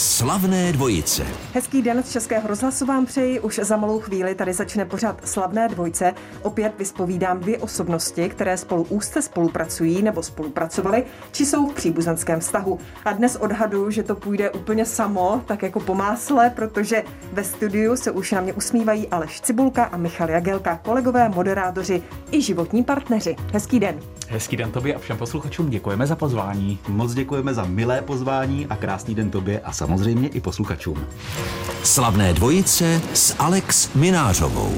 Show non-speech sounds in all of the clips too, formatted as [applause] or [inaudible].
Slavné dvojice. Hezký den z Českého rozhlasu vám přeji. Už za malou chvíli tady začne pořád Slavné dvojce. Opět vyspovídám dvě osobnosti, které spolu úzce spolupracují nebo spolupracovali, či jsou v příbuzenském vztahu. A dnes odhadu, že to půjde úplně samo, tak jako po másle, protože ve studiu se už na mě usmívají Aleš Cibulka a Michal Jagelka, kolegové, moderátoři i životní partneři. Hezký den. Hezký den tobě a všem posluchačům děkujeme za pozvání. Moc děkujeme za milé pozvání a krásný den tobě a samozřejmě i posluchačům. Slavné dvojice s Alex Minářovou.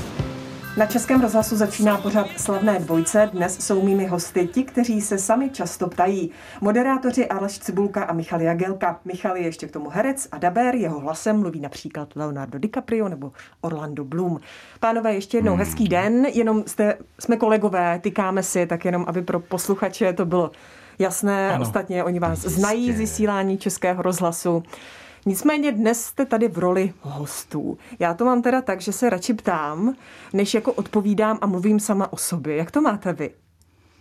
Na Českém rozhlasu začíná pořád slavné dvojce. Dnes jsou mými hosty ti, kteří se sami často ptají. Moderátoři Aleš Cibulka a Michal Jagelka. Michal je ještě k tomu herec a daber, jeho hlasem mluví například Leonardo DiCaprio nebo Orlando Bloom. Pánové, ještě jednou hmm. hezký den, jenom jste, jsme kolegové, tykáme si, tak jenom, aby pro posluchače to bylo jasné. Ano. Ostatně oni vás Jistě. znají z vysílání Českého rozhlasu. Nicméně dnes jste tady v roli hostů. Já to mám teda tak, že se radši ptám, než jako odpovídám a mluvím sama o sobě. Jak to máte vy?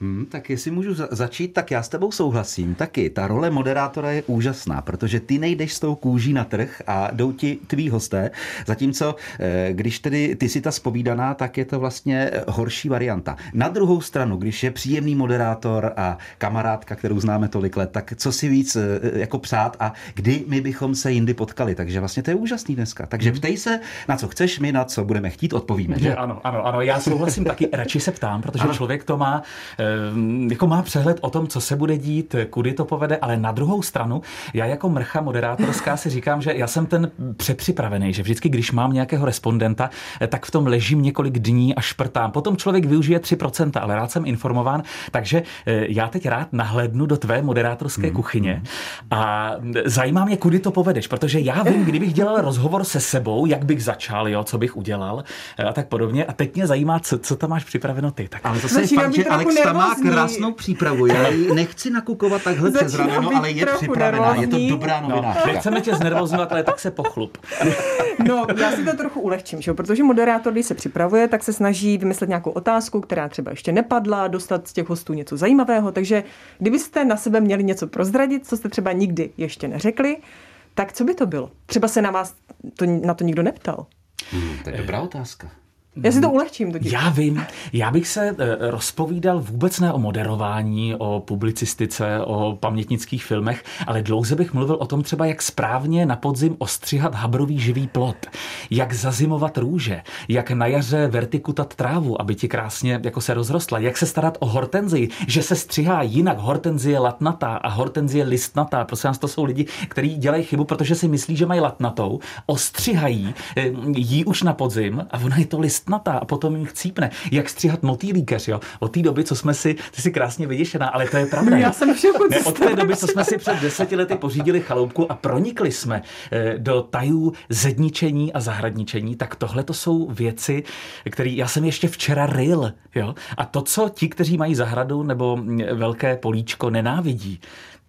Hmm, tak jestli můžu za- začít, tak já s tebou souhlasím. Taky ta role moderátora je úžasná, protože ty nejdeš s tou kůží na trh a jdou ti tví hosté, zatímco eh, když tedy ty si ta spovídaná, tak je to vlastně horší varianta. Na druhou stranu, když je příjemný moderátor a kamarádka, kterou známe tolik let, tak co si víc eh, jako přát a kdy my bychom se jindy potkali. Takže vlastně to je úžasný dneska. Takže hmm. ptej se, na co chceš, my na co budeme chtít, odpovíme. Že? Ano, ano, ano, já souhlasím taky, radši se ptám, protože ano. člověk to má eh, jako má přehled o tom, co se bude dít, kudy to povede, ale na druhou stranu, já jako mrcha moderátorská si říkám, že já jsem ten přepřipravený, že vždycky, když mám nějakého respondenta, eh, tak v tom ležím několik dní a šprtám. Potom člověk využije 3%, ale rád jsem informován, takže eh, já teď rád nahlédnu do tvé moderátorské hmm. kuchyně a zajímá mě, kudy to povedeš, protože já vím, kdybych dělal rozhovor se sebou, jak bych začal, jo, co bych udělal eh, a tak podobně. A teď mě zajímá, co, co tam máš připraveno ty. Tak. Ale to je fakt, že Alex tam má krásnou přípravu. Já ji nechci nakukovat takhle přes rameno, ale je připravená. Nervózní. Je to dobrá novina. No, nechceme tě znervozňovat, ale tak se pochlup. [laughs] No, já si to trochu ulehčím, že? protože moderátor, když se připravuje, tak se snaží vymyslet nějakou otázku, která třeba ještě nepadla, dostat z těch hostů něco zajímavého. Takže kdybyste na sebe měli něco prozradit, co jste třeba nikdy ještě neřekli, tak co by to bylo? Třeba se na vás to, na to nikdo neptal. Hmm, to je dobrá otázka. Já si to ulehčím totiž. Já vím. Já bych se eh, rozpovídal vůbec ne o moderování, o publicistice, o pamětnických filmech, ale dlouze bych mluvil o tom třeba, jak správně na podzim ostřihat habrový živý plot, jak zazimovat růže, jak na jaře vertikutat trávu, aby ti krásně jako se rozrostla, jak se starat o hortenzii, že se střihá jinak hortenzie latnatá a hortenzie listnatá. Prosím vás, to jsou lidi, kteří dělají chybu, protože si myslí, že mají latnatou, ostřihají, eh, jí už na podzim a ona je to list listnatá a potom jim chcípne. Jak stříhat motýlíkeř, jo? Od té doby, co jsme si, ty si krásně vyděšená, ale to je pravda. Já jsem všechno ne, Od té doby, co jsme si před deseti lety pořídili chaloupku a pronikli jsme eh, do tajů zedničení a zahradničení, tak tohle to jsou věci, které já jsem ještě včera ryl, jo? A to, co ti, kteří mají zahradu nebo mm, velké políčko, nenávidí,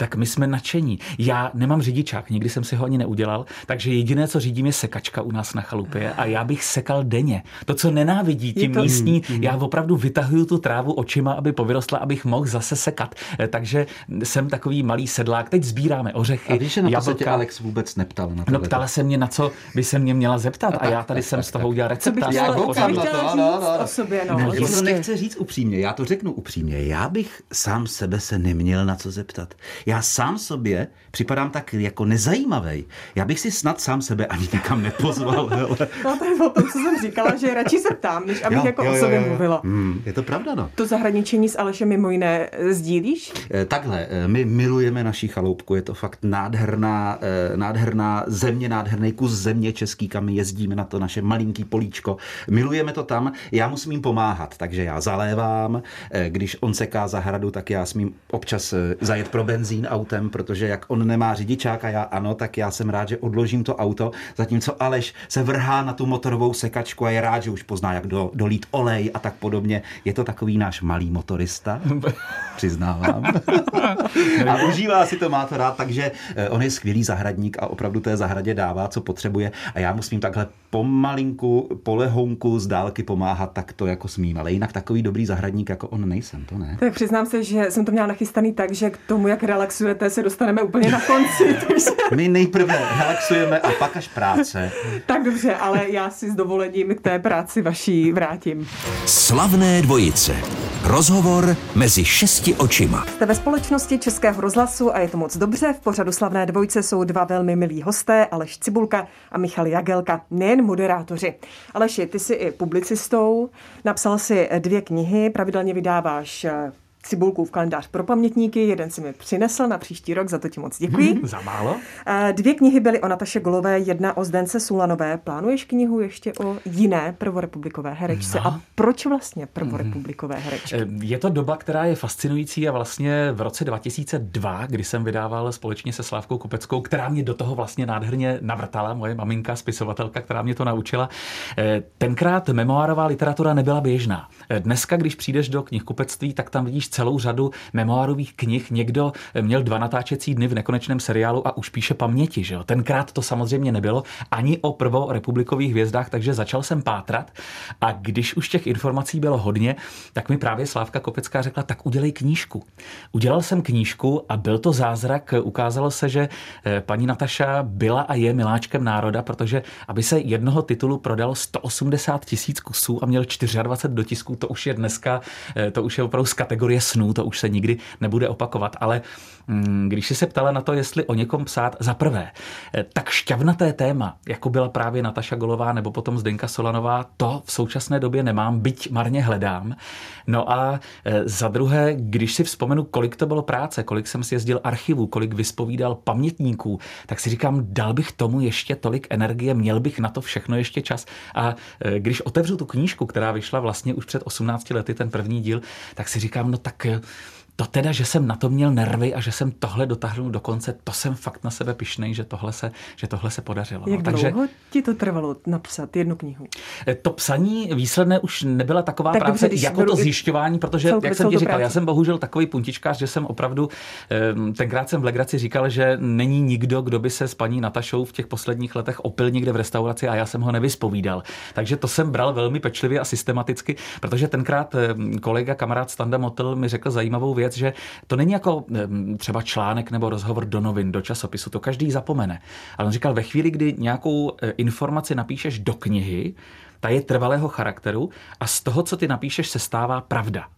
tak my jsme nadšení. Já nemám řidičák, nikdy jsem si ho ani neudělal, takže jediné, co řídím, je sekačka u nás na chalupě a já bych sekal denně. To, co nenávidí ti to... místní, mm, mm. já opravdu vytahuju tu trávu očima, aby povyrostla, abych mohl zase sekat. Eh, takže jsem takový malý sedlák. Teď sbíráme ořechy. A víš, že na to se tě Alex vůbec neptal. Na no ptala se mě, na co by se mě měla zeptat a já tady jsem z toho udělal receptář. Já koukám na to, no, no, no. o sobě, no. no to nechce říct upřímně, já to řeknu upřímně. Já bych sám sebe se neměl na co zeptat. Já sám sobě připadám tak jako nezajímavý. Já bych si snad sám sebe ani nikam nepozval. [laughs] Hele. No to je o tom, co jsem říkala, že radši se ptám, než abych jo, jako jo, o sobě jo, jo. mluvila. Hmm, je to pravda, no. To zahraničení s Alešem mimo jiné eh, sdílíš? Eh, takhle, eh, my milujeme naší chaloupku, je to fakt nádherná, nádherná země, nádherný kus země český, kam jezdíme na to naše malinký políčko. Milujeme to tam, já musím jim pomáhat, takže já zalévám, když on seká zahradu, tak já smím občas zajet pro benzín autem, protože jak on nemá řidičák a já ano, tak já jsem rád, že odložím to auto, zatímco Aleš se vrhá na tu motorovou sekačku a je rád, že už pozná, jak do, dolít olej a tak podobně. Je to takový náš malý motorista, [laughs] přiznávám. [laughs] a užívá si to, má to rád, takže eh, on je skvělý zahradník a opravdu té zahradě dává, co potřebuje a já musím takhle pomalinku, polehonku z dálky pomáhat, tak to jako smím, ale jinak takový dobrý zahradník jako on nejsem, to ne. Tak přiznám se, že jsem to měla nachystaný tak, že k tomu, jak relaxujete, se dostaneme úplně na konci. [laughs] Takže... My nejprve relaxujeme a pak až práce. tak dobře, ale já si s dovolením k té práci vaší vrátím. Slavné dvojice. Rozhovor mezi šesti očima. Jste ve společnosti Českého rozhlasu a je to moc dobře. V pořadu Slavné dvojice jsou dva velmi milí hosté, Aleš Cibulka a Michal Jagelka, nejen moderátoři. Aleši, ty jsi i publicistou, napsal si dvě knihy, pravidelně vydáváš cibulku v kalendář pro pamětníky. Jeden si mi přinesl na příští rok, za to ti moc děkuji. Za málo? Eh, dvě knihy byly o Nataše Golové, jedna o Zdence Sulanové. Plánuješ knihu ještě o jiné prvorepublikové herečce? No. A proč vlastně prvorepublikové herečky? Eh, je to doba, která je fascinující a vlastně v roce 2002, kdy jsem vydával společně se Slávkou Kupeckou, která mě do toho vlastně nádherně navrtala, moje maminka, spisovatelka, která mě to naučila. Eh, tenkrát memoárová literatura nebyla běžná. Dneska, když přijdeš do knihkupectví, tak tam vidíš celou řadu memoárových knih. Někdo měl dva natáčecí dny v nekonečném seriálu a už píše paměti. Že jo? Tenkrát to samozřejmě nebylo ani o prvorepublikových hvězdách, takže začal jsem pátrat. A když už těch informací bylo hodně, tak mi právě Slávka Kopecká řekla, tak udělej knížku. Udělal jsem knížku a byl to zázrak. Ukázalo se, že eh, paní Nataša byla a je miláčkem národa, protože aby se jednoho titulu prodalo 180 tisíc kusů a měl 24 dotisků, to už je dneska, eh, to už je opravdu z kategorie snů, to už se nikdy nebude opakovat. Ale když jsi se ptala na to, jestli o někom psát, za prvé, eh, tak šťavnaté téma, jako byla právě Nataša Golová nebo potom Zdenka Solanová, to v současné době nemám, byť marně hledám. No a eh, za druhé, když si vzpomenu, kolik to bylo práce, kolik jsem si jezdil archivu, kolik vyspovídal pamětníků, tak si říkám, dal bych tomu ještě tolik energie, měl bych na to všechno ještě čas. A eh, když otevřu tu knížku, která vyšla vlastně už před 18 lety, ten první díl, tak si říkám, no tak to teda, že jsem na to měl nervy a že jsem tohle dotáhnul do konce, to jsem fakt na sebe pišnej, že tohle se, že tohle se podařilo. Jak no. dlouho ti to trvalo napsat jednu knihu? Eh, to psaní výsledné už nebyla taková tak práce dobře, jako to zjišťování, protože, celkově, jak jsem ti říkal, práce. já jsem bohužel takový puntičkář, že jsem opravdu, ehm, tenkrát jsem v legraci říkal, že není nikdo, kdo by se s paní Natašou v těch posledních letech opil někde v restauraci a já jsem ho nevyspovídal. Takže to jsem bral velmi pečlivě a systematicky, protože tenkrát ehm, kolega, kamarád Standa Motel mi řekl zajímavou věc, že to není jako třeba článek nebo rozhovor do novin, do časopisu, to každý zapomene. Ale on říkal, ve chvíli, kdy nějakou e, informaci napíšeš do knihy, ta je trvalého charakteru a z toho, co ty napíšeš, se stává pravda.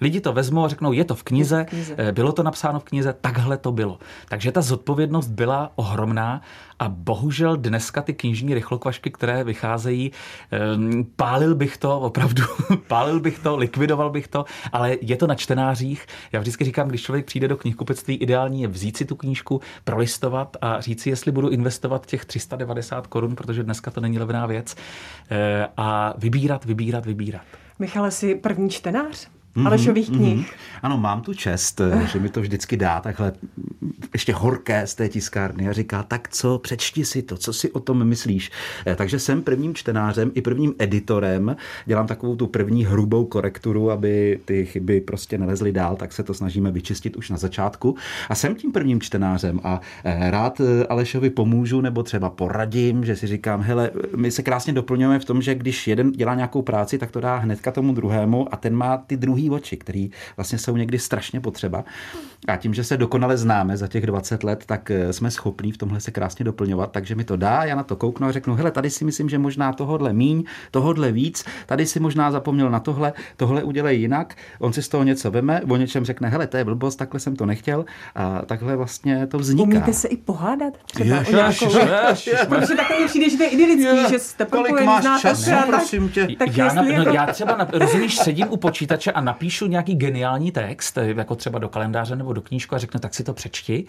Lidi to vezmou a řeknou, je to v knize, v knize, eh, bylo to napsáno v knize, takhle to bylo. Takže ta zodpovědnost byla ohromná a bohužel dneska ty knižní rychlokvašky, které vycházejí, ehm, pálil bych to, opravdu, [laughs] pálil bych to, likvidoval bych to, ale je to na čtenářích. Já vždycky říkám, když člověk přijde do knihkupectví, ideální je vzít si tu knížku, prolistovat a říct si, jestli budu investovat těch 390 korun, protože dneska to není levná věc, eh, a vybírat, vybírat, vybírat. Michale, jsi první čtenář? Mm-hmm, Alešových knih. Mm-hmm. Ano, mám tu čest, eh, že mi to vždycky dá takhle ještě horké z té tiskárny a říká, tak co, přečti si to, co si o tom myslíš. Eh, takže jsem prvním čtenářem i prvním editorem, dělám takovou tu první hrubou korekturu, aby ty chyby prostě nelezly dál, tak se to snažíme vyčistit už na začátku. A jsem tím prvním čtenářem a eh, rád Alešovi pomůžu nebo třeba poradím, že si říkám, hele, my se krásně doplňujeme v tom, že když jeden dělá nějakou práci, tak to dá hnedka tomu druhému a ten má ty druhý druhý oči, který vlastně jsou někdy strašně potřeba. A tím, že se dokonale známe za těch 20 let, tak eh, jsme schopní v tomhle se krásně doplňovat, takže mi to dá, já na to kouknu a řeknu, hele, tady si myslím, že možná tohodle míň, tohodle víc, tady si možná zapomněl na tohle, tohle udělej jinak, on si z toho něco veme, o něčem řekne, hele, to je blbost, takhle jsem to nechtěl a takhle vlastně to vzniká. Umíte se i pohádat? Třeba jež, jež, jež, jež, Protože takhle přijde, že to je idylický, že jste Kolik máš času, prosím tě? Tak já, na, no, jako... já třeba, na, rozumíš, sedím u počítače a napíšu nějaký geniální text, jako třeba do kalendáře nebo do knížku a řeknu, tak si to přečti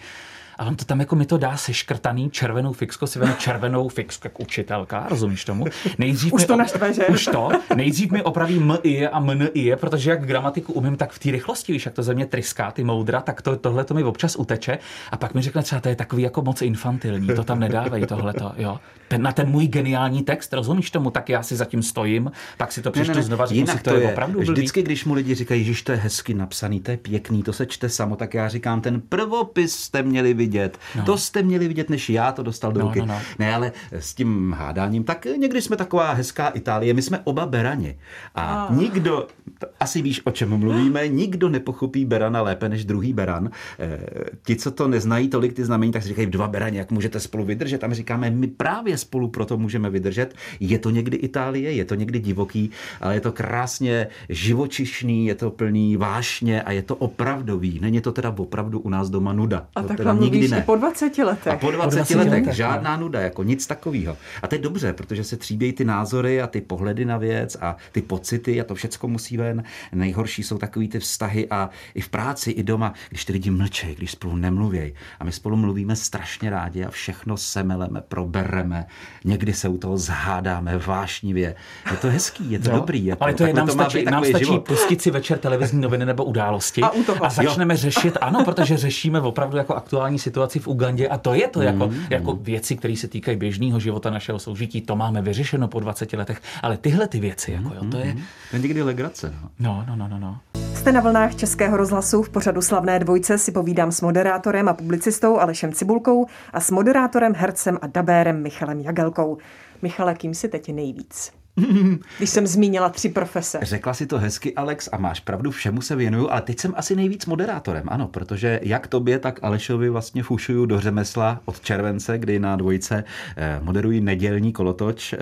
a on to tam jako mi to dá seškrtaný červenou fixko, si veme červenou fixku, jak učitelka, rozumíš tomu? Nejdřív už to naštve, že? Už to. Nejdřív mi opraví m i a m i, protože jak gramatiku umím, tak v té rychlosti, víš, jak to ze mě tryská, ty moudra, tak to, tohle to mi občas uteče. A pak mi řekne třeba, to je takový jako moc infantilní, to tam nedávej, tohle to, jo. Ten, na ten můj geniální text, rozumíš tomu, tak já si zatím stojím, pak si to přečtu ne, ne, znova, jinak si, to, to je, opravdu blbý. Vždycky, když mu lidi říkají, že to je hezky napsaný, to je pěkný, to se čte samo, tak já říkám, ten prvopis jste měli vidět vidět. No. To jste měli vidět, než já to dostal do No, ruky. no, no. Ne, ale s tím hádáním, tak někdy jsme taková hezká Itálie. My jsme oba berani. A Ah. nikdo, asi víš, o čem mluvíme, nikdo nepochopí berana lépe než druhý beran. Eh, Ti, co to neznají tolik ty znamení, tak si říkají dva berani, jak můžete spolu vydržet. A my říkáme, my právě spolu proto můžeme vydržet. Je to někdy Itálie, je to někdy divoký, ale je to krásně živočišný, je to plný vášně a je to opravdový. Není to teda opravdu u nás doma nuda. A to teda nikdy mluvíš ne. i po 20 letech. A po 20, 20 letech letech, žádná nuda, jako nic takového. A to je dobře, protože se tříbějí ty názory a ty pohledy na věc a ty pocity a to všecko musí ven. Nejhorší jsou takový ty vztahy a i v práci, i doma, když ty lidi mlčejí, když spolu nemluvějí. A my spolu mluvíme strašně rádi a všechno semeleme, probereme. Někdy se u toho zhádáme vášnivě. Je to hezký, je to Jo, dobrý. Je to, ale to je, nám má stačí, nám stačí život. pustit si večer televizní noviny nebo události [laughs] A a začneme řešit, ano, protože řešíme opravdu jako aktuální situaci v Ugandě a to je to jako, Mm. jako věci, které se týkají běžného života našeho soužití, to máme vyřešeno po 20 letech, ale tyhle ty věci, jako jo, to je, To je někdy legrace. No. no, no, no, no, no. Jste na vlnách Českého rozhlasu v pořadu Slavné dvojce si povídám s moderátorem a publicistou Alešem Cibulkou a s moderátorem, hercem a dabérem Michalem Jagelkou. Michale, kým si teď nejvíc? [laughs] Když jsem zmínila tři profese. Řekla si to hezky, Alex, a máš pravdu, všemu se věnuju, ale teď jsem asi nejvíc moderátorem, ano, protože jak tobě, tak Alešovi vlastně fušuju do řemesla od července, kdy na dvojce eh, moderuji nedělní kolotoč, eh,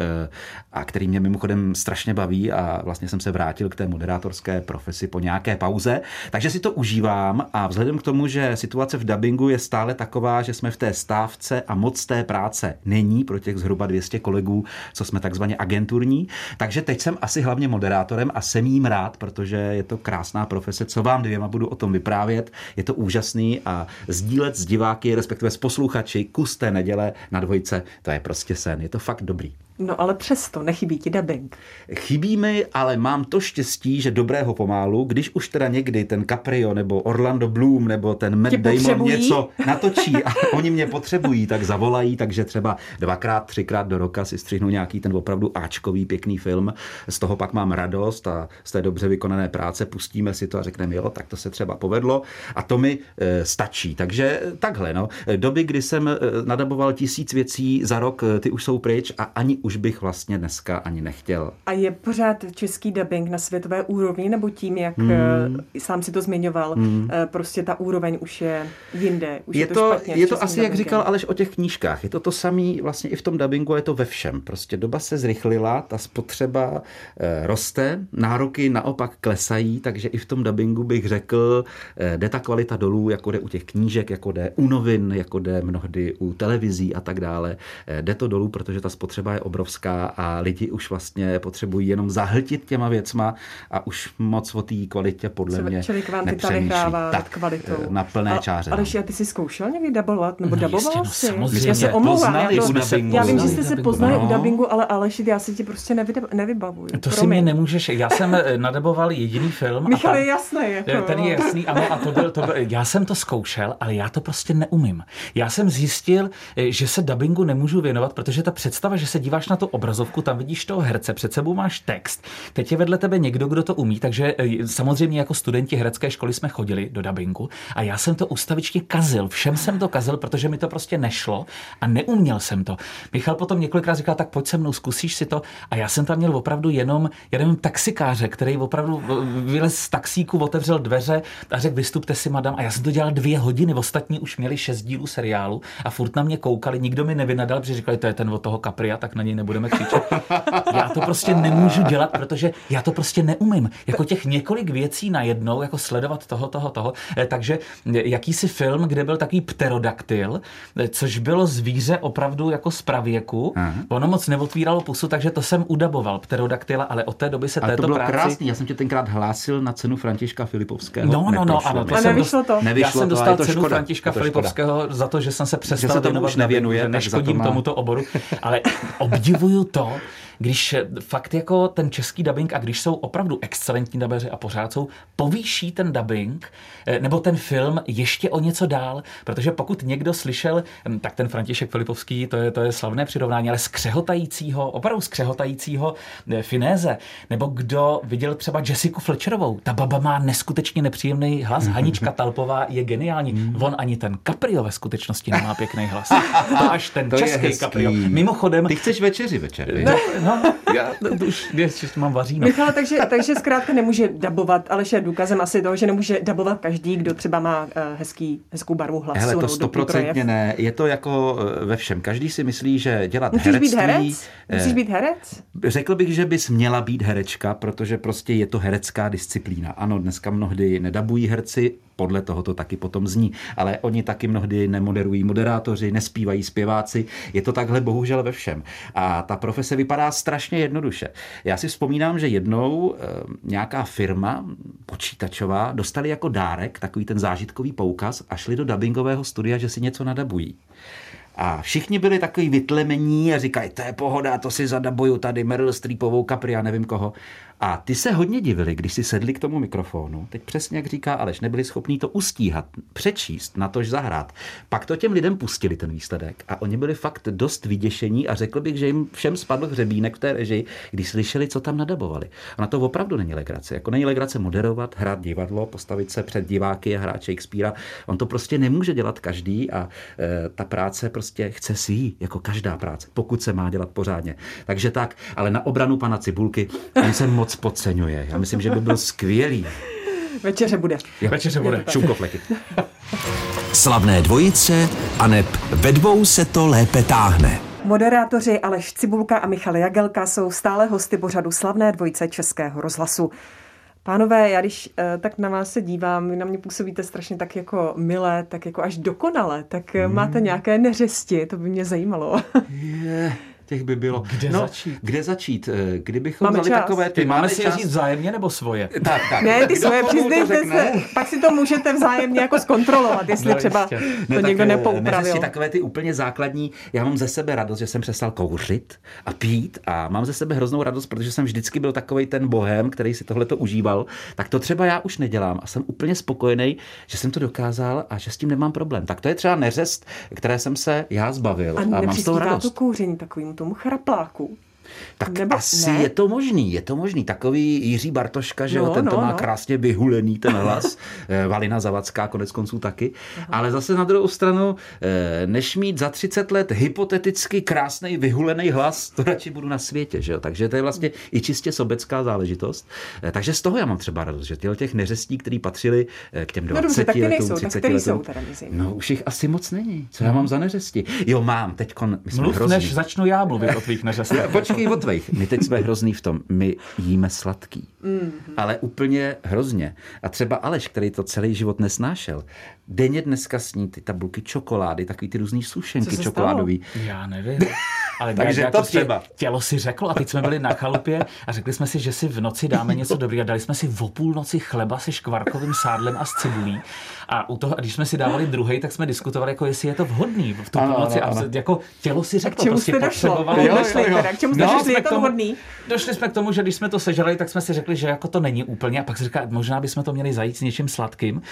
a který mě mimochodem strašně baví a vlastně jsem se vrátil k té moderátorské profesi po nějaké pauze, takže si to užívám a vzhledem k tomu, že situace v dabingu je stále taková, že jsme v té stávce a moc té práce není pro těch zhruba 200 kolegů, co jsme takzvaně agenturní, takže teď jsem asi hlavně moderátorem a jsem jím rád, protože je to krásná profese, co vám dvěma budu o tom vyprávět. Je to úžasný a sdílet s diváky, respektive s posluchači kus té neděle na dvojce, to je prostě sen. Je to fakt dobrý. No ale přesto nechybí ti dubbing. Chybí mi, ale mám to štěstí, že dobrého pomálu, když už teda někdy ten Caprio nebo Orlando Bloom nebo ten Matt Tě Damon potřebují? něco [laughs] natočí a oni mě potřebují, tak zavolají, takže třeba dvakrát, třikrát do roka si střihnu nějaký ten opravdu áčkový pěkný film, z toho pak mám radost a z té dobře vykonané práce pustíme si to a řekneme, jo, tak to se třeba povedlo a to mi e, stačí. Takže takhle, no. Doby, kdy jsem e, nadaboval tisíc věcí za rok, e, ty už jsou pryč a ani už bych vlastně dneska ani nechtěl. A je pořád český dubbing na světové úrovni, nebo tím, jak Hmm. hmm. sám si to zmiňoval, hmm. prostě ta úroveň už je jinde, už je, je to, špatně s je to asi, jak dubbingem. říkal Aleš o těch knížkách, je to to samé vlastně i v tom dabingu, je to ve všem. Prostě doba se zrychlila, ta spotřeba eh, roste, nároky naopak klesají, takže i v tom dabingu bych řekl, eh, jde ta kvalita dolů, jako jde u těch knížek, jako jde u novin, jako jde mnohdy u televizí a tak dále. Eh, jde to dolů, protože ta spotřeba je obrovská a lidi už vlastně potřebují jenom zahltit těma věcma a už moc o té kvalitě podle Co- mě Čili kvantita nepřemýšlí. vyhrává nad Tak, kvalitou. eh, Na plné čáře. Ale no. a ty jsi zkoušel někdy dabovat? Nebo No daboval jistě, no jsi? samozřejmě. Já se omlouvám. Já, to, dabingu. já vím, že jste se dabingu, poznali no. u dabingu, ale Aleš, já si ti prostě nevybavuju. To si Promiň. mě nemůžeš, já jsem eh, nadaboval jediný film. Michal, a je jasné. Jako, Eh, Ten je jasný, ano, a to byl, to byl, já jsem to zkoušel, ale já to prostě neumím. Já jsem zjistil, že se dubbingu nemůžu věnovat, protože ta představa, že se díváš na tu obrazovku, tam vidíš toho herce, před sebou máš text, teď je vedle tebe někdo, kdo to umí, takže eh, samozřejmě jako studenti herecké školy jsme chodili do dubbingu a já jsem to ustavičně kazil, všem jsem to kazil, protože mi to prostě nešlo a neuměl jsem to. Michal potom několikrát říkal, tak pojď se mnou, zkusíš si to a já jsem tam měl opravdu jenom, nevím, taxikáře, který opravdu eh, vylez z taxíku, otevřel dveře a řekl, vystupte si, madam. A já jsem to dělal dvě hodiny, ostatní už měli šest dílů seriálu a furt na mě koukali, nikdo mi nevynadal, protože říkali, to je ten od toho Capria, tak na něj nebudeme křičet. Já to prostě nemůžu dělat, protože já to prostě neumím. Jako těch několik věcí najednou, jako sledovat toho, toho, toho. Eh, Takže eh, jakýsi film, kde byl takový pterodaktyl, eh, což bylo zvíře opravdu jako z pravěku. Aha. Ono moc neotvíralo pusu, takže to jsem udaboval pterodaktyla, ale od té doby se Ale této to bylo práci... krásný, já jsem tě tenkrát hlásil na cenu Františka Filipovského. No, no, no, ano, to A jsem nevyšlo to? Já jsem to, dostal to cenu škoda. Františka to. Filipovského za to, že jsem se přestal se tomu věnovat už nevěnuje, nevěnuje, tak za to neškodím má- tomuto oboru, ale obdivuju to, když fakt jako ten český dubbing a když jsou opravdu excelentní dabeři a pořád jsou, povýší ten dubbing eh, nebo ten film ještě o něco dál, protože pokud někdo slyšel, hm, tak ten František Filipovský, to je, to je slavné přirovnání, ale skřehotajícího, opravdu skřehotajícího eh, Finéze, nebo kdo viděl třeba Jessica Fletcherovou, ta baba má neskutečně nepříjemný hlas, Hanička Talpová je geniální, mm. on ani ten Caprio ve skutečnosti nemá pěkný hlas. To až ten To český. Caprio. Mimochodem, Ty chceš večeři večer, viď? no, no, já to už ještě mám vaříno. Michal, takže, takže zkrátka nemůže dabovat, ale je důkazem asi toho, že nemůže dabovat každý, kdo třeba má uh, hezký, hezkou barvu hlasu. Hele, to stoprocentně ne. Je to jako eh, ve všem. Každý si myslí, že dělat Musíš herectví... být herec? Musíš eh, být herec? Řekl bych, že bys měla být herečka, protože prostě je to herecká disciplína. Ano, dneska mnohdy nedabují herci, podle toho to taky potom zní, ale oni taky mnohdy nemoderují moderátoři, nespívají zpěváci. Je to takhle bohužel ve všem. A ta profese vypadá strašně jednoduše. Já si vzpomínám, že jednou eh, nějaká firma počítačová dostali jako dárek takový ten zážitkový poukaz a šli do dubbingového studia, že si něco nadabují. A všichni byli takový vytlemení a říkají, to je pohoda, to si zadabuju tady Meryl Streepovou, Capri a nevím koho. A ty se hodně divili, když si sedli k tomu mikrofonu. Teď přesně jak říká Aleš, nebyli schopní to ustíhat, přečíst, natož zahrát. Pak to těm lidem pustili ten výsledek a oni byli fakt dost vyděšení a řekl bych, že jim všem spadl hřebínek v té režii, když slyšeli, co tam nadabovali. A na to opravdu není legrace. Jako není legrace moderovat, hrát divadlo, postavit se před diváky a hrát Shakespearea. On to prostě nemůže dělat každý a e, ta práce prostě chce si jí, jako každá práce, pokud se má dělat pořádně. Takže tak, ale na obranu pana Cibulky, on se moc podceňuje. Já myslím, že by byl skvělý. Večeře bude. Večeře bude. Šumkofleky. Slavné dvojice a neb ve dvou se to lépe táhne. Moderátoři Aleš Cibulka a Michal Jagelka jsou stále hosty pořadu Slavné dvojice Českého rozhlasu. Pánové, já když eh, tak na vás se dívám, vy na mě působíte strašně tak jako milé, tak jako až dokonale, tak hmm. máte nějaké neřesti, to by mě zajímalo. Je, těch by bylo. Kde no, začít? Kde začít? Eh, Kdybychom Máme vzali čas. takové... Ty máme si je říct vzájemně nebo svoje? [laughs] Tak, tak. ne, ty Kdo svoje přiznejte se, pak si to můžete vzájemně jako zkontrolovat, jestli No, třeba jistě. to Ne, někdo eh, nepoupravil. neřesti takové ty úplně základní. Já mám ze sebe radost, že jsem přestal kouřit a pít a mám ze sebe hroznou radost, protože jsem vždycky byl takový ten bohem, který si tohle to užíval. Tak to třeba já už nedělám a jsem úplně spokojený, že jsem to dokázal a že s tím nemám problém. Tak to je třeba neřest, které jsem se já zbavil A a, mám z toho nepřispívá to radost. kouření takovým tomu chrapláku. Tak Nebo asi ne? je to možný, je to možný. Takový Jiří Bartoška, že No, jo, ten to no, má no. krásně vyhulený ten hlas, [laughs] Eh, Valina Zavacká konec konců taky. Ale zase na druhou stranu, eh, než mít za 30 let hypoteticky krásný vyhulený hlas, to radši budu na světě, že jo. Takže to je vlastně i čistě sobecká záležitost. Eh, Takže z toho já mám třeba radost, že těle těch neřestí, které patřily eh, k těm 20 No dobře, tak letům, nejsou, tak 30 který letům. jsou teda? No už jich asi moc není. Co já mám za neřesti? Jo, mám, teďkon, my jsme Mluv, hrozný. než začnu já mluvit o tvých neřestech. [laughs] Počkej o tvých. My teď jsme hrozný v tom. My jíme sladký. Mm. Ale úplně hrozně. A třeba Aleš, který to celý život nesnášel, denně dneska sní ty tabulky čokolády, takový ty různý sušenky čokoládový. Já nevím. [laughs] Ale Takže to prostě třeba. Tělo si řeklo a teď jsme byli na chalupě a řekli jsme si, že si v noci dáme něco dobrého. Dali jsme si o půlnoci chleba se škvarkovým sádlem a s cibulí. A, u toho, a když jsme si dávali druhý, tak jsme diskutovali, jako jestli je to vhodný v tu Ano, půlnoci. ano, A ano. jako tělo si řeklo, čemu prostě jste došlo? potřebovalo. Jo, došli. jo, jo. Teda, k čemu jste No, došli? jsme Je k to tomu- vhodný? Došli jsme k tomu, že když jsme to sežrali, tak jsme si řekli, že jako to není úplně. A pak si říká, možná bychom to měli zajít s něčím sladkým.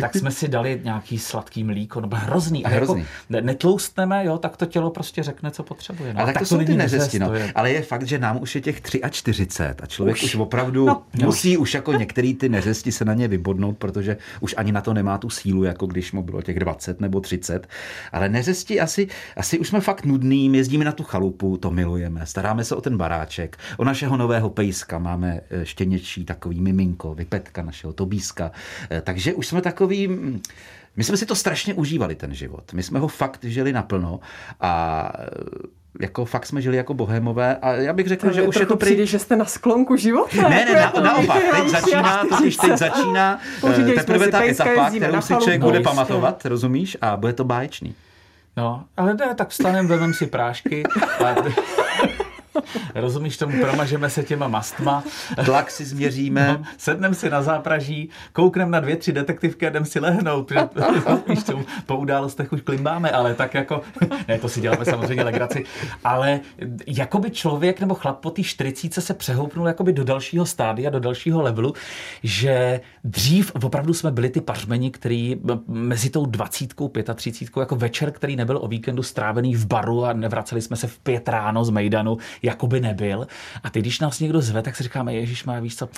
Tak jsme si dali nějaký sladký mlíko, no hrozný. A Hrozný. Jako ne- netloustneme, jo, tak to tělo prostě řekne, co potřebuje. No, Ale tak to jsou ty není neřesti, no. Ale je fakt, že nám už je těch 43 a člověk už, Už. už opravdu no. musí už jako některý ty neřesti se na ně vybodnout, protože už ani na to nemá tu sílu, jako když mu bylo těch 20 nebo 30. Ale neřesti asi, asi už jsme fakt nudný, jezdíme na tu chalupu, to milujeme, staráme se o ten baráček, o našeho nového pejska, máme eh, štěněčí takový miminko, vypetka našeho Tobíska, Eh, takže už jsme takový... mm, My jsme si to strašně užívali, ten život. My jsme ho fakt žili naplno a eh, jako fakt jsme žili jako bohémové a já bych řekl, že už je to přijde, prý... že jste na sklonku života. Ne, ne, Jako na, to naopak, [laughs] teď začíná, totiž teď začíná Pořídili teprve ta etapa, kterou si člověk bude No, pamatovat, rozumíš? A bude to báječný. No, ale ne, tak vstanem, vezmeme si prášky a [laughs] [laughs] Rozumíš tomu, promažeme se těma mastma. [laughs] Tlak si změříme. No, sednem si na zápraží, koukneme na dvě, tři detektivky a jdem si lehnout. [laughs] Rozumíš tomu, po událostech už klimbáme, ale tak jako, ne, to si děláme samozřejmě legraci, ale jakoby člověk nebo chlap po té 40 se přehoupnul jakoby do dalšího stádia, do dalšího levelu, že dřív opravdu jsme byli ty pařmeni, který mezi tou 20, 35, jako večer, který nebyl o víkendu strávený v baru a nevraceli jsme se v pět ráno z Mejdanu, jako by nebyl. A teď, když nás někdo zve, tak si říkáme, Ježíš má, víš co,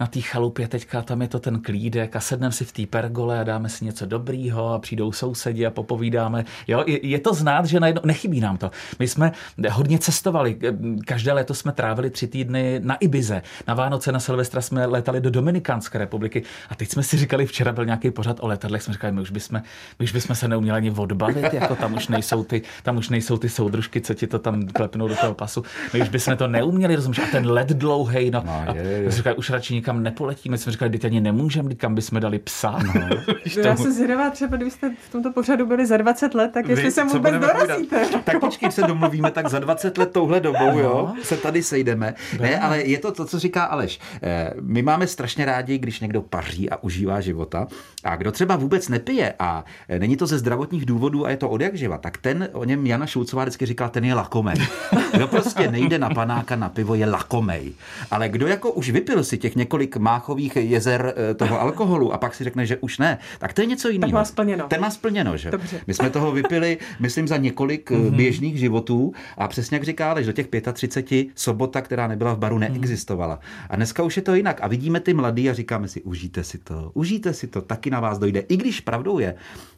na té chalupě teďka tam je to ten klídek a sedneme si v té pergole a dáme si něco dobrýho a přijdou sousedi a popovídáme. Jo, je, je to znát, že najednou, nechybí nám to. My jsme hodně cestovali, každé léto jsme trávili tři týdny na Ibize, na Vánoce na Silvestra jsme letali do Dominikánské republiky a teď jsme si říkali, včera byl nějaký pořad o letadlech, jsme říkali, my už bychom, my už bychom se neuměli ani odbavit, jako tam už nejsou ty, tam už nejsou ty soudružky, co ti to tam klepnou do toho pasu. My už bychom to neuměli, rozumíš? A ten let dlouhý, no, no je, je. a říkali, už radši nikam nepoletíme. Jsme říkali, teď ani nemůžeme, kam bychom dali psa. No. [laughs] Já se zvědavá, třeba kdybyste v tomto pořadu byli za 20 let, tak jestli Vy, se vůbec dorazíte. tak počkej, se domluvíme, tak za 20 let touhle dobou, jo, se tady sejdeme. Ne, ale je to to, co říká Aleš. Eh, my máme strašně rádi, když někdo paří a užívá života. A kdo třeba vůbec nepije a není to ze zdravotních důvodů a je to od jak živa, tak ten o něm Jana Šulcová vždycky říkal, ten je lakomej. [laughs] Kdo prostě nejde na panáka na pivo, je lakomej. Ale kdo jako už vypil si těch několik máchových jezer eh, toho alkoholu a pak si řekne, že už ne, tak to je něco jiného. Tak má splněno. Ten má splněno, že? Dobře. My jsme toho vypili, myslím, za několik mm-hmm. běžných životů a přesně jak říká, že do těch 35 sobota, která nebyla v baru, mhm. neexistovala. A dneska už je to jinak. A vidíme ty mladí a říkáme si, užijte si to, užijte si to, taky na vás dojde. I když pravdou je,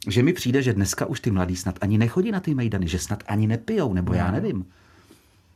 že mi přijde, že dneska už ty mladí snad ani nechodí na ty mejdany, že snad ani nepijou, nebo já nevím.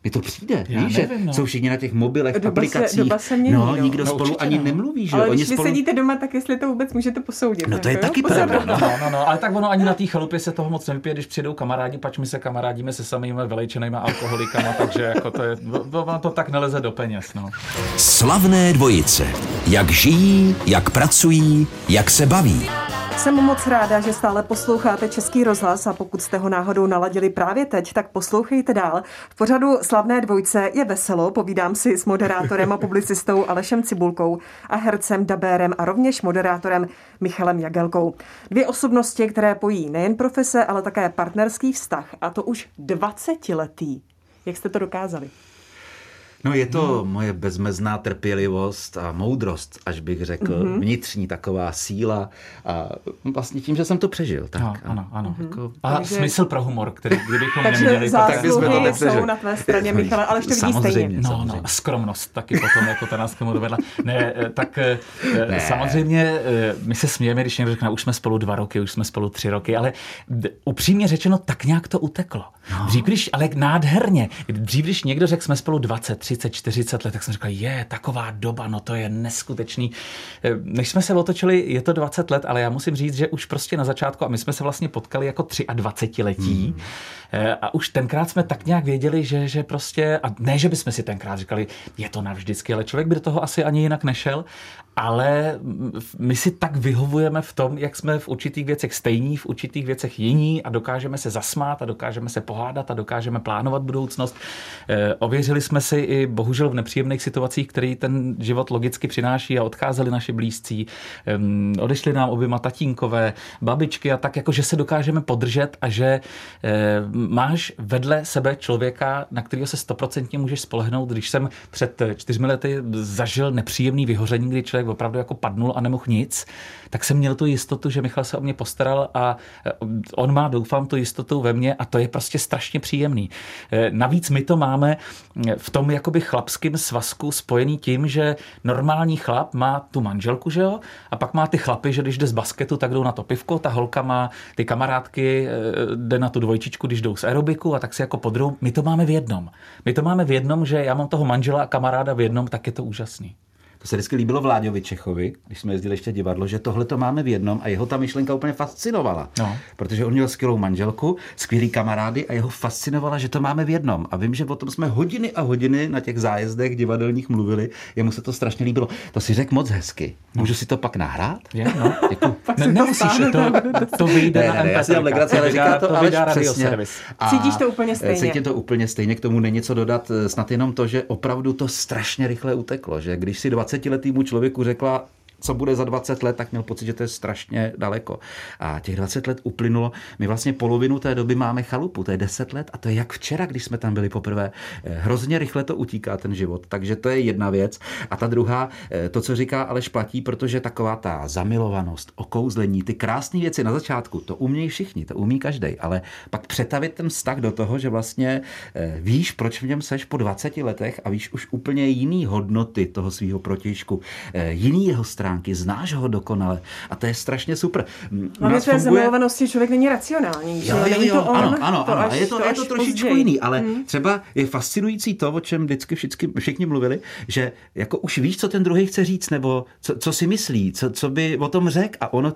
Mi to přijde, Já víš, nevím, no. jsou všichni na těch mobilech, doba aplikacích. Se, doba se mění, no, no, nikdo no, spolu ani no. nemluví, že Ale Oni když spolu... vy sedíte doma, tak jestli to vůbec můžete posoudit. No to je taky pravda. No, no, no, ale tak ono ani na té chalupě se toho moc nevypije, když přijdou kamarádi, pač my se kamarádíme se samými vylejčenými alkoholikama, takže jako to je, ono to tak neleze do peněz. No. Slavné dvojice. Jak žijí, jak pracují, jak se baví. Jsem moc ráda, že stále posloucháte Český rozhlas a pokud jste ho náhodou naladili právě teď, tak poslouchejte dál. V pořadu Slavné dvojce je veselo, povídám si s moderátorem a publicistou Alešem Cibulkou a hercem Dabérem a rovněž moderátorem Michalem Jagelkou. Dvě osobnosti, které pojí nejen profese, ale také partnerský vztah a to už 20 letý. Jak jste to dokázali? No je to no. moje bezmezná trpělivost a moudrost, až bych řekl, mm-hmm. vnitřní taková síla a vlastně tím, že jsem to přežil. Tak, no, ano, ano. Mm-hmm. Jako, a Takže... smysl pro humor, který kdybychom Takže neměli, tak bychom to nepřežili. jsou na tvé straně, Michale, ale ještě vidí stejně. No, samozřejmě. no, skromnost taky potom, jako to nás k tomu dovedla. Ne, eh, tak eh, ne. samozřejmě eh, my se smějeme, když někdo řekne, už jsme spolu dva roky, už jsme spolu tři roky, ale upřímně řečeno, tak nějak to uteklo. No. Dřív, když, ale nádherně, dřív, když někdo řekl, jsme spolu 20, 30, 40 let, tak jsem říkal, je, taková doba, no to je neskutečný. Eh, než jsme se otočili, je to 20 let, ale já musím říct, že už prostě na začátku, a my jsme se vlastně potkali jako 23 letí, hmm. Eh, a už tenkrát jsme tak nějak věděli, že, že prostě, a ne, že bychom si tenkrát říkali, je to navždycky, ale člověk by do toho asi ani jinak nešel, ale my si tak vyhovujeme v tom, jak jsme v určitých věcech stejní, v určitých věcech jiní a dokážeme se zasmát a dokážeme se pohádat a dokážeme plánovat budoucnost. E, ověřili jsme si i bohužel v nepříjemných situacích, který ten život logicky přináší a odcházeli naši blízcí. E, odešli nám oběma tatínkové, babičky a tak, jako že se dokážeme podržet a že e, máš vedle sebe člověka, na kterého se stoprocentně můžeš spolehnout. Když jsem před čtyřmi lety zažil nepříjemný vyhoření, kdy člověk opravdu jako padnul a nemohl nic, tak jsem měl tu jistotu, že Michal se o mě postaral a eh, on má, doufám, tu jistotu ve mně a to je prostě strašně příjemný. Eh, navíc my to máme eh, v tom jakoby chlapském svazku spojený tím, že normální chlap má tu manželku, že jo, a pak má ty chlapy, že když jde z basketu, tak jdou na to pivko, ta holka má ty kamarádky, jde na tu dvojčičku, když jdou z aerobiku a tak si jako podrou. My to máme v jednom. My to máme v jednom, že já mám toho manžela a kamaráda v jednom, tak je to úžasný. To se vždycky líbilo Vláďovi Čechovi, když jsme jezdili ještě divadlo, že tohle to máme v jednom a jeho ta myšlenka úplně fascinovala. No. Protože on měl skvělou manželku, skvělý kamarády a jeho fascinovala, že to máme v jednom. A vím, že o tom jsme hodiny a hodiny na těch zájezdech divadelních mluvili. Jemu se to strašně líbilo. To si řekl moc hezky. Můžu si to pak nahrát? Je, no. [laughs] Děkuji. Ne, nemusíš, to, to vyjde Ne, na ne, ne, já si legraci, ale říká to, to Aleš vydá přesně. A Cítíš to úplně stejně. Cítím to úplně stejně, k tomu není co dodat, eh, snad jenom to, že opravdu to strašně rychle uteklo, že když si 20-letýmu člověku řekla, co bude za 20 let, tak měl pocit, že to je strašně daleko. A těch 20 let uplynulo. My vlastně polovinu té doby máme chalupu, to je 10 let a to je jak včera, když jsme tam byli poprvé. Eh, Hrozně rychle to utíká ten život, takže to je jedna věc. A ta druhá, eh, to, co říká Aleš platí, protože taková ta zamilovanost, okouzlení, ty krásné věci na začátku, to umějí všichni, to umí každý, ale pak přetavit ten vztah do toho, že vlastně eh, víš, proč v něm seš po 20 letech a víš už úplně jiný hodnoty toho svého protějšku, eh, jiný jeho stránky, znáš ho dokonale a to je strašně super. M, u Ale nás té funguje- zamilovanosti člověk není racionální. že Jo, jo, Není jo, to on, ano, ano, to ano. až- je to, to je to trošičku později. jiný, ale Hmm. třeba je fascinující to, o čem vždycky všichni, všichni mluvili, že jako už víš, co ten druhý chce říct, nebo co, co si myslí, co, co by o tom řekl a ono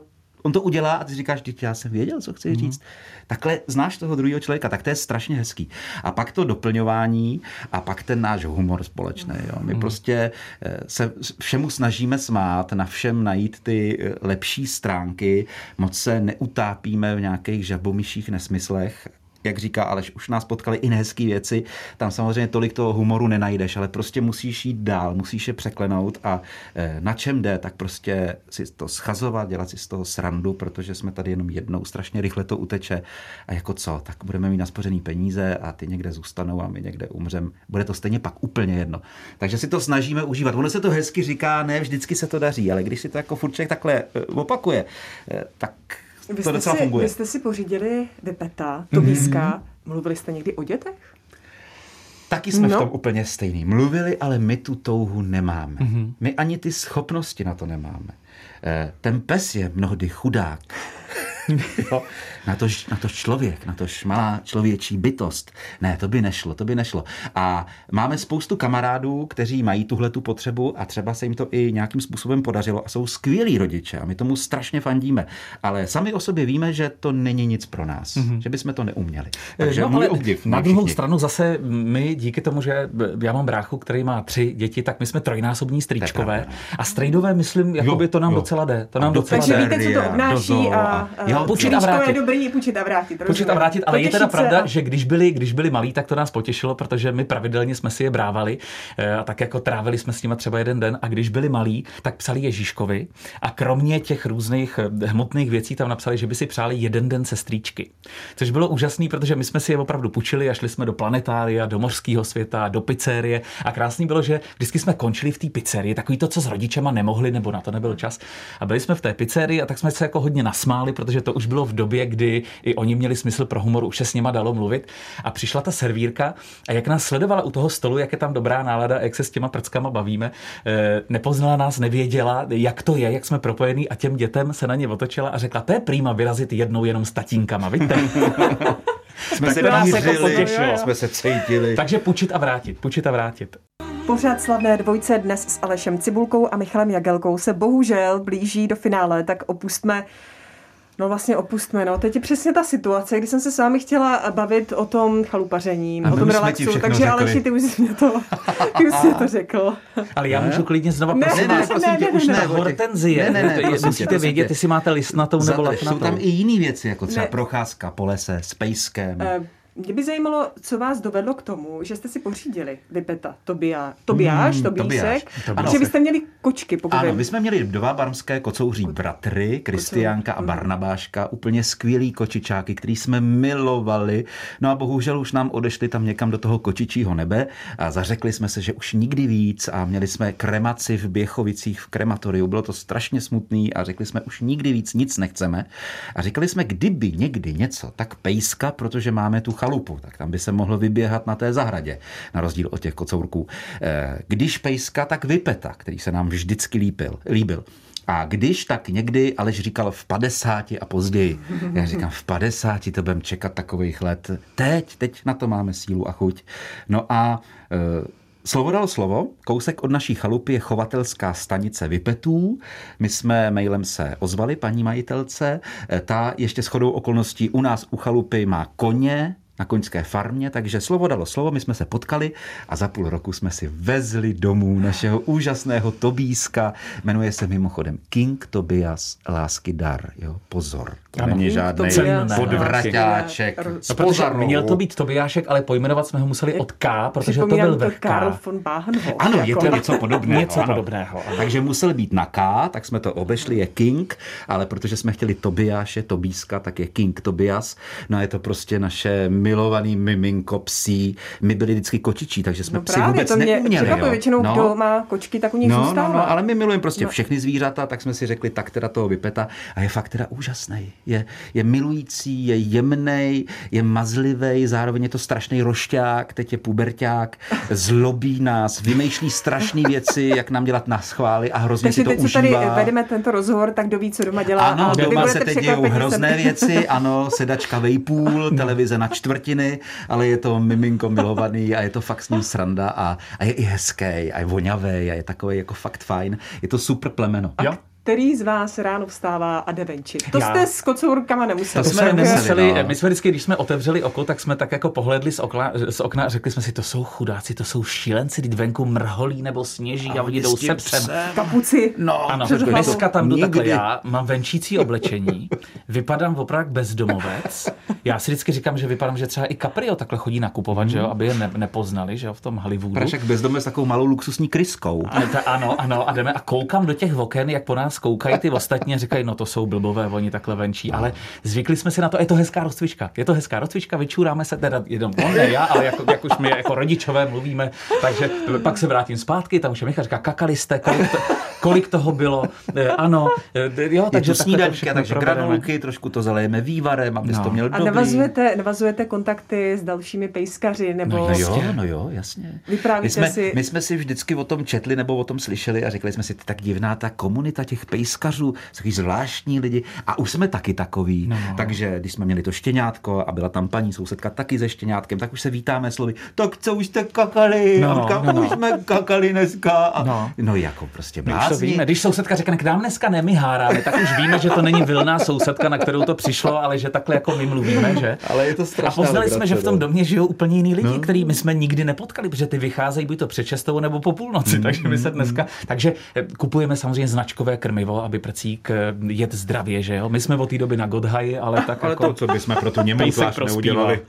On to udělá a ty říkáš, teď já jsem věděl, co chci říct. Takhle znáš toho druhého člověka, tak to je strašně hezký. A pak to doplňování a pak ten náš humor společný. Jo. My prostě eh, se všemu snažíme smát, na všem najít ty eh, lepší stránky, moc se neutápíme v nějakých žabomyších nesmyslech jak říká Aleš, už nás potkaly i nehezké věci, tam samozřejmě tolik toho humoru nenajdeš, ale prostě musíš jít dál, musíš je překlenout a eh, na čem jde, tak prostě si to schazovat, dělat si z toho srandu, protože jsme tady jenom jednou, strašně rychle to uteče a jako co, tak budeme mít naspořený peníze a ty někde zůstanou a my někde umřem. Bude to stejně pak úplně jedno. Takže si to snažíme užívat. Ono se to hezky říká, ne vždycky se to daří, ale když si to jako furt člověk takhle eh, opakuje, eh, tak Vy to jste, docela si, funguje. vy jste si pořídili Vypeta, Tobíska. Mm-hmm. Mluvili jste někdy o dětech? Taky jsme No. v tom úplně stejný. Mluvili, ale my tu touhu nemáme. Mm-hmm. My ani ty schopnosti na to nemáme. Eh, Ten pes je mnohdy chudák. [laughs] jo, na to, na to člověk, na to malá člověčí bytost. Ne, to by nešlo, to by nešlo. A máme spoustu kamarádů, kteří mají tuhle tu potřebu a třeba se jim to i nějakým způsobem podařilo a jsou skvělí rodiče a my tomu strašně fandíme. Ale sami o sobě víme, že to není nic pro nás, mm-hmm. že bychom to neuměli. Takže no, můj ale obdiv. na druhou všichni. stranu zase my díky tomu, že já mám bráchu, který má tři děti, tak my jsme trojnásobní strýčkové pravda, no. a strejdové, myslím, jakoby to nám jo. docela jde. To A nám do docela Takže jde. víte, co to obnáší a, a- a jo, půjčit dobrý, půjčit a vrátit. Počít rozumím. a vrátit, ale je teda pravda, a- že když byli, když byli malí, tak to nás potěšilo, protože my pravidelně jsme si je brávali eh, a tak jako trávili jsme s nimi třeba jeden den a když byli malí, tak psali Ježíškovi a kromě těch různých eh, hmotných věcí tam napsali, že by si přáli jeden den sestříčky. Což bylo úžasný, protože my jsme si je opravdu půjčili a šli jsme do planetária, do mořského světa, do pizzerie a krásný bylo, že vždycky jsme končili v té pizzerii, takový to, co s rodičema nemohli nebo na to nebyl čas. A byli jsme v té pizzerii a tak jsme se jako hodně nasmáli, protože to už bylo v době, kdy i oni měli smysl pro humor, už se s nima dalo mluvit. A přišla ta servírka a jak nás sledovala u toho stolu, jak je tam dobrá nálada, jak se s těma prckama bavíme, eh, nepoznala nás, nevěděla, jak to je, jak jsme propojení a těm dětem se na ně otočila a řekla, to je prýma vyrazit jednou jenom s tatínkama, vidíte? [laughs] jsme Tak se to nás jako jsme se cítili. Takže půjčit a vrátit, půjčit a vrátit. Pořád slavné dvojce dnes s Alešem Cibulkou a Michalem Jagelkou se bohužel blíží do finále, tak opustme No vlastně opustme, no. Teď je přesně ta situace, kdy jsem se s vámi chtěla bavit o tom chalupaření, A o tom už relaxu, takže řekli. Aleši, ty už jsi mě to, ty už jsi mě to řekl. Ale já Ne? můžu klidně znova, Ne, prosím ne, vás, ne, prosím tě, už ta ne, Vojtěch. hortenzie, Ne, ne, ne, musíte vědět, jestli máte listnatou nebo Za, jsou latnatou. tam i jiné věci, jako třeba Ne. procházka po lese s pejskem. Mě by zajímalo, co vás dovedlo k tomu, že jste si pořídili Vypeta, Tobia, Tobiáš, Hmm, Tobísek, Tobiáš, a že vy jste měli kočky, pokud Ano, vím. my jsme měli dva barmské kocouří bratry, Kristiánka a Mhm. Barnabáška, úplně skvělý kočičáky, který jsme milovali. No a bohužel už nám odešli tam někam do toho kočičího nebe a zařekli jsme se, že už nikdy víc a měli jsme kremaci v Běchovicích v krematoriu. Bylo to strašně smutný a řekli jsme, už nikdy víc nic nechceme. A říkali jsme, kdyby někdy něco, tak pejska, protože máme tu chalupu, tak tam by se mohlo vyběhat na té zahradě, na rozdíl od těch kocourků. Eh, Když pejska, tak vypeta, který se nám vždycky líbil. líbil. A když tak někdy, Aleš říkal v 50 a později. Já říkám, v 50 to budeme čekat takových let. Teď, teď na to máme sílu a chuť. No a e, Slovo dalo slovo. Kousek od naší chalupy je chovatelská stanice Vypetů. My jsme mailem se ozvali paní majitelce. Ta ještě shodou okolností u nás u chalupy má koně, na koňské farmě, takže slovo dalo slovo, my jsme se potkali a za půl roku jsme si vezli domů našeho úžasného Tobíska. Jmenuje se mimochodem King Tobias Lásky dar. Jo, pozor, to Ano, není žádný podvraťáček. No, protože měl to být Tobiášek, ale pojmenovat jsme ho museli od K, protože to byl vrch Karl K. von Bahenhof. Ano, je to jako- něco [laughs] podobného. Něco ano. podobného, ano. Takže musel být na K, tak jsme to obešli, je King, ale protože jsme chtěli Tobiáše, Tobíska, tak je King Tobias. No a je to prostě naše milovaný miminko psí. My byli vždycky kočičí, takže jsme No psy právě, vůbec to mě neuměli. překvapuje. jo. Většinou, No. kdo má kočky, tak u nich No, zůstává. no, no, ale my milujeme prostě No. všechny zvířata, tak jsme si řekli, tak teda toho vypeta a je fakt teda úžasný. Je, je milující, je jemný, je mazlivý, zároveň je to strašný rošťák, teď je puberťák, zlobí nás, vymýšlí strašné [laughs] věci, jak nám dělat na schvály a hrozně Takže si to teď, užívá. tady vedeme tento rozhovor, tak kdo ví, co doma dělá. Ano, a doma se teď dějou hrozné věci, ano, sedačka vejpůl, televize na čtvrtiny, ale je to miminko milovaný a je to fakt s ním sranda a, a je i hezký a je voňavý a je takový jako fakt fajn. Je to super plemeno. Jo. Který z vás ráno vstává a jde venčit? To Já. jste s kocourkama nemuseli. To jsme nemuseli, nemuseli, no. my jsme vždycky, když jsme otevřeli oko, tak jsme tak jako pohledli z okna, z okna a řekli jsme si, to jsou chudáci, to jsou šílenci, teď venku mrholí nebo sněží a, oni jdou se psem. Kapuci. No, Ano, dneska tam jdu takhle já, mám venčící oblečení, [laughs] vypadám opravdu bezdomovec. Já si vždycky říkám, že vypadám, že třeba i Caprio takhle chodí nakupovat, že jo, aby je ne, nepoznali, že jo, v tom Hollywoodu. Prašek bezdomovec s takovou malou luxusní kryskou. A ta, ano, ano, a jdeme a koukám do těch oken, jak po nás koukají ty ostatní a říkají, no to jsou blbové, oni takhle venčí, ale zvykli jsme si na to, je to hezká rozcvička, je to hezká rozcvička, vyčůráme se, teda jenom on, ne já, ale jako, jak už my jako rodičové mluvíme, takže pak se vrátím zpátky, tam už je Michal říká, kakali jste, kolik, to, kolik toho bylo, Eh, ano, eh, jo, Takže je to všechno takže probereme. granulky, trošku to zalejeme vývarem, abys No. to měl A dobrý. navazujete, navazujete kontakty s dalšími pejskaři, nebo... No No jo, Jasně. no jo, jasně. Vyprávíte my jsme, si- My jsme si vždycky o tom četli nebo o tom slyšeli a řekli jsme si, tak divná ta komunita těch pejskařů, jsou takový zvláštní lidi a už jsme taky takový. No. Takže když jsme měli to štěňátko a byla tam paní sousedka taky se štěňátkem, tak už se vítáme slovy, tak co už jste kakali, No, no, no, no, no. už jsme kakali dneska. A, No. no. no jako prostě to blázni. víme. Když sousedka řekne, k nám dneska nemyháráme, tak už víme, že to není vilná sousedka, na kterou to přišlo, ale že takhle jako my mluvíme, že? Ale je to A strašná poznali jsme, že v tom legrace, no. domě žijou úplně jiní lidi, no. který my jsme nikdy nepotkali, protože ty vycházejí buď to před nebo po půlnoci, takže my se dneska, takže eh, kupujeme samozřejmě značkové krmivo, aby prcík jet zdravě, že jo? My jsme od té doby na Godhaji, ale tak Ale jako... to, co bychom pro tu [laughs] Němejtvář prospívá. neudělali.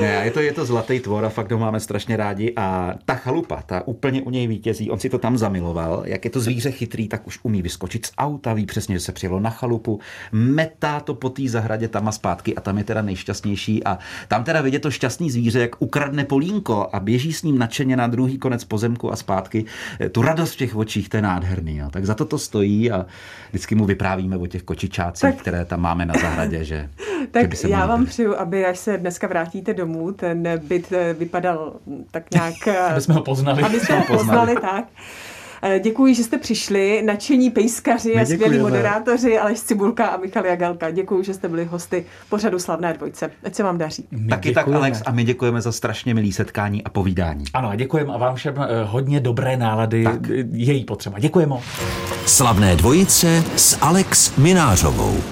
ne, je to, je to zlatý tvor a fakt ho máme strašně rádi. A ta chalupa, ta úplně u něj vítězí, on si to tam zamiloval. Jak je to zvíře chytrý, tak už umí vyskočit z auta, ví přesně, že se přijelo na chalupu, metá to po té zahradě tam a zpátky a tam je teda nejšťastnější. A tam teda vidět to šťastný zvíře, jak ukradne polínko a běží s ním nadšeně na druhý konec pozemku a zpátky. Tu radost v těch očích, to je nádherný. Jo. Tak za to to stojí a vždycky mu vyprávíme o těch kočičácích, Tak- které tam máme na zahradě, že, [laughs] že Tak by se já vám přeju, aby až se dneska vrátíte domů, ten byt eh, vypadal tak nějak... [laughs] eh, Aby jsme ho poznali. Aby jsme ho poznali, tak. Eh, Děkuji, že jste přišli, nadšení pejskaři a skvělí moderátoři Aleš Cibulka a Michal Jagelka. Děkuji, že jste byli hosty pořadu Slavné dvojce. Ať se vám daří. My Taky tak, děkujeme. Alex, a my děkujeme za strašně milý setkání a povídání. Ano, a děkujeme a vám všem eh, hodně dobré nálady, Tak. její potřeba. Děkujeme. Slavné dvojice s Alex Minářovou.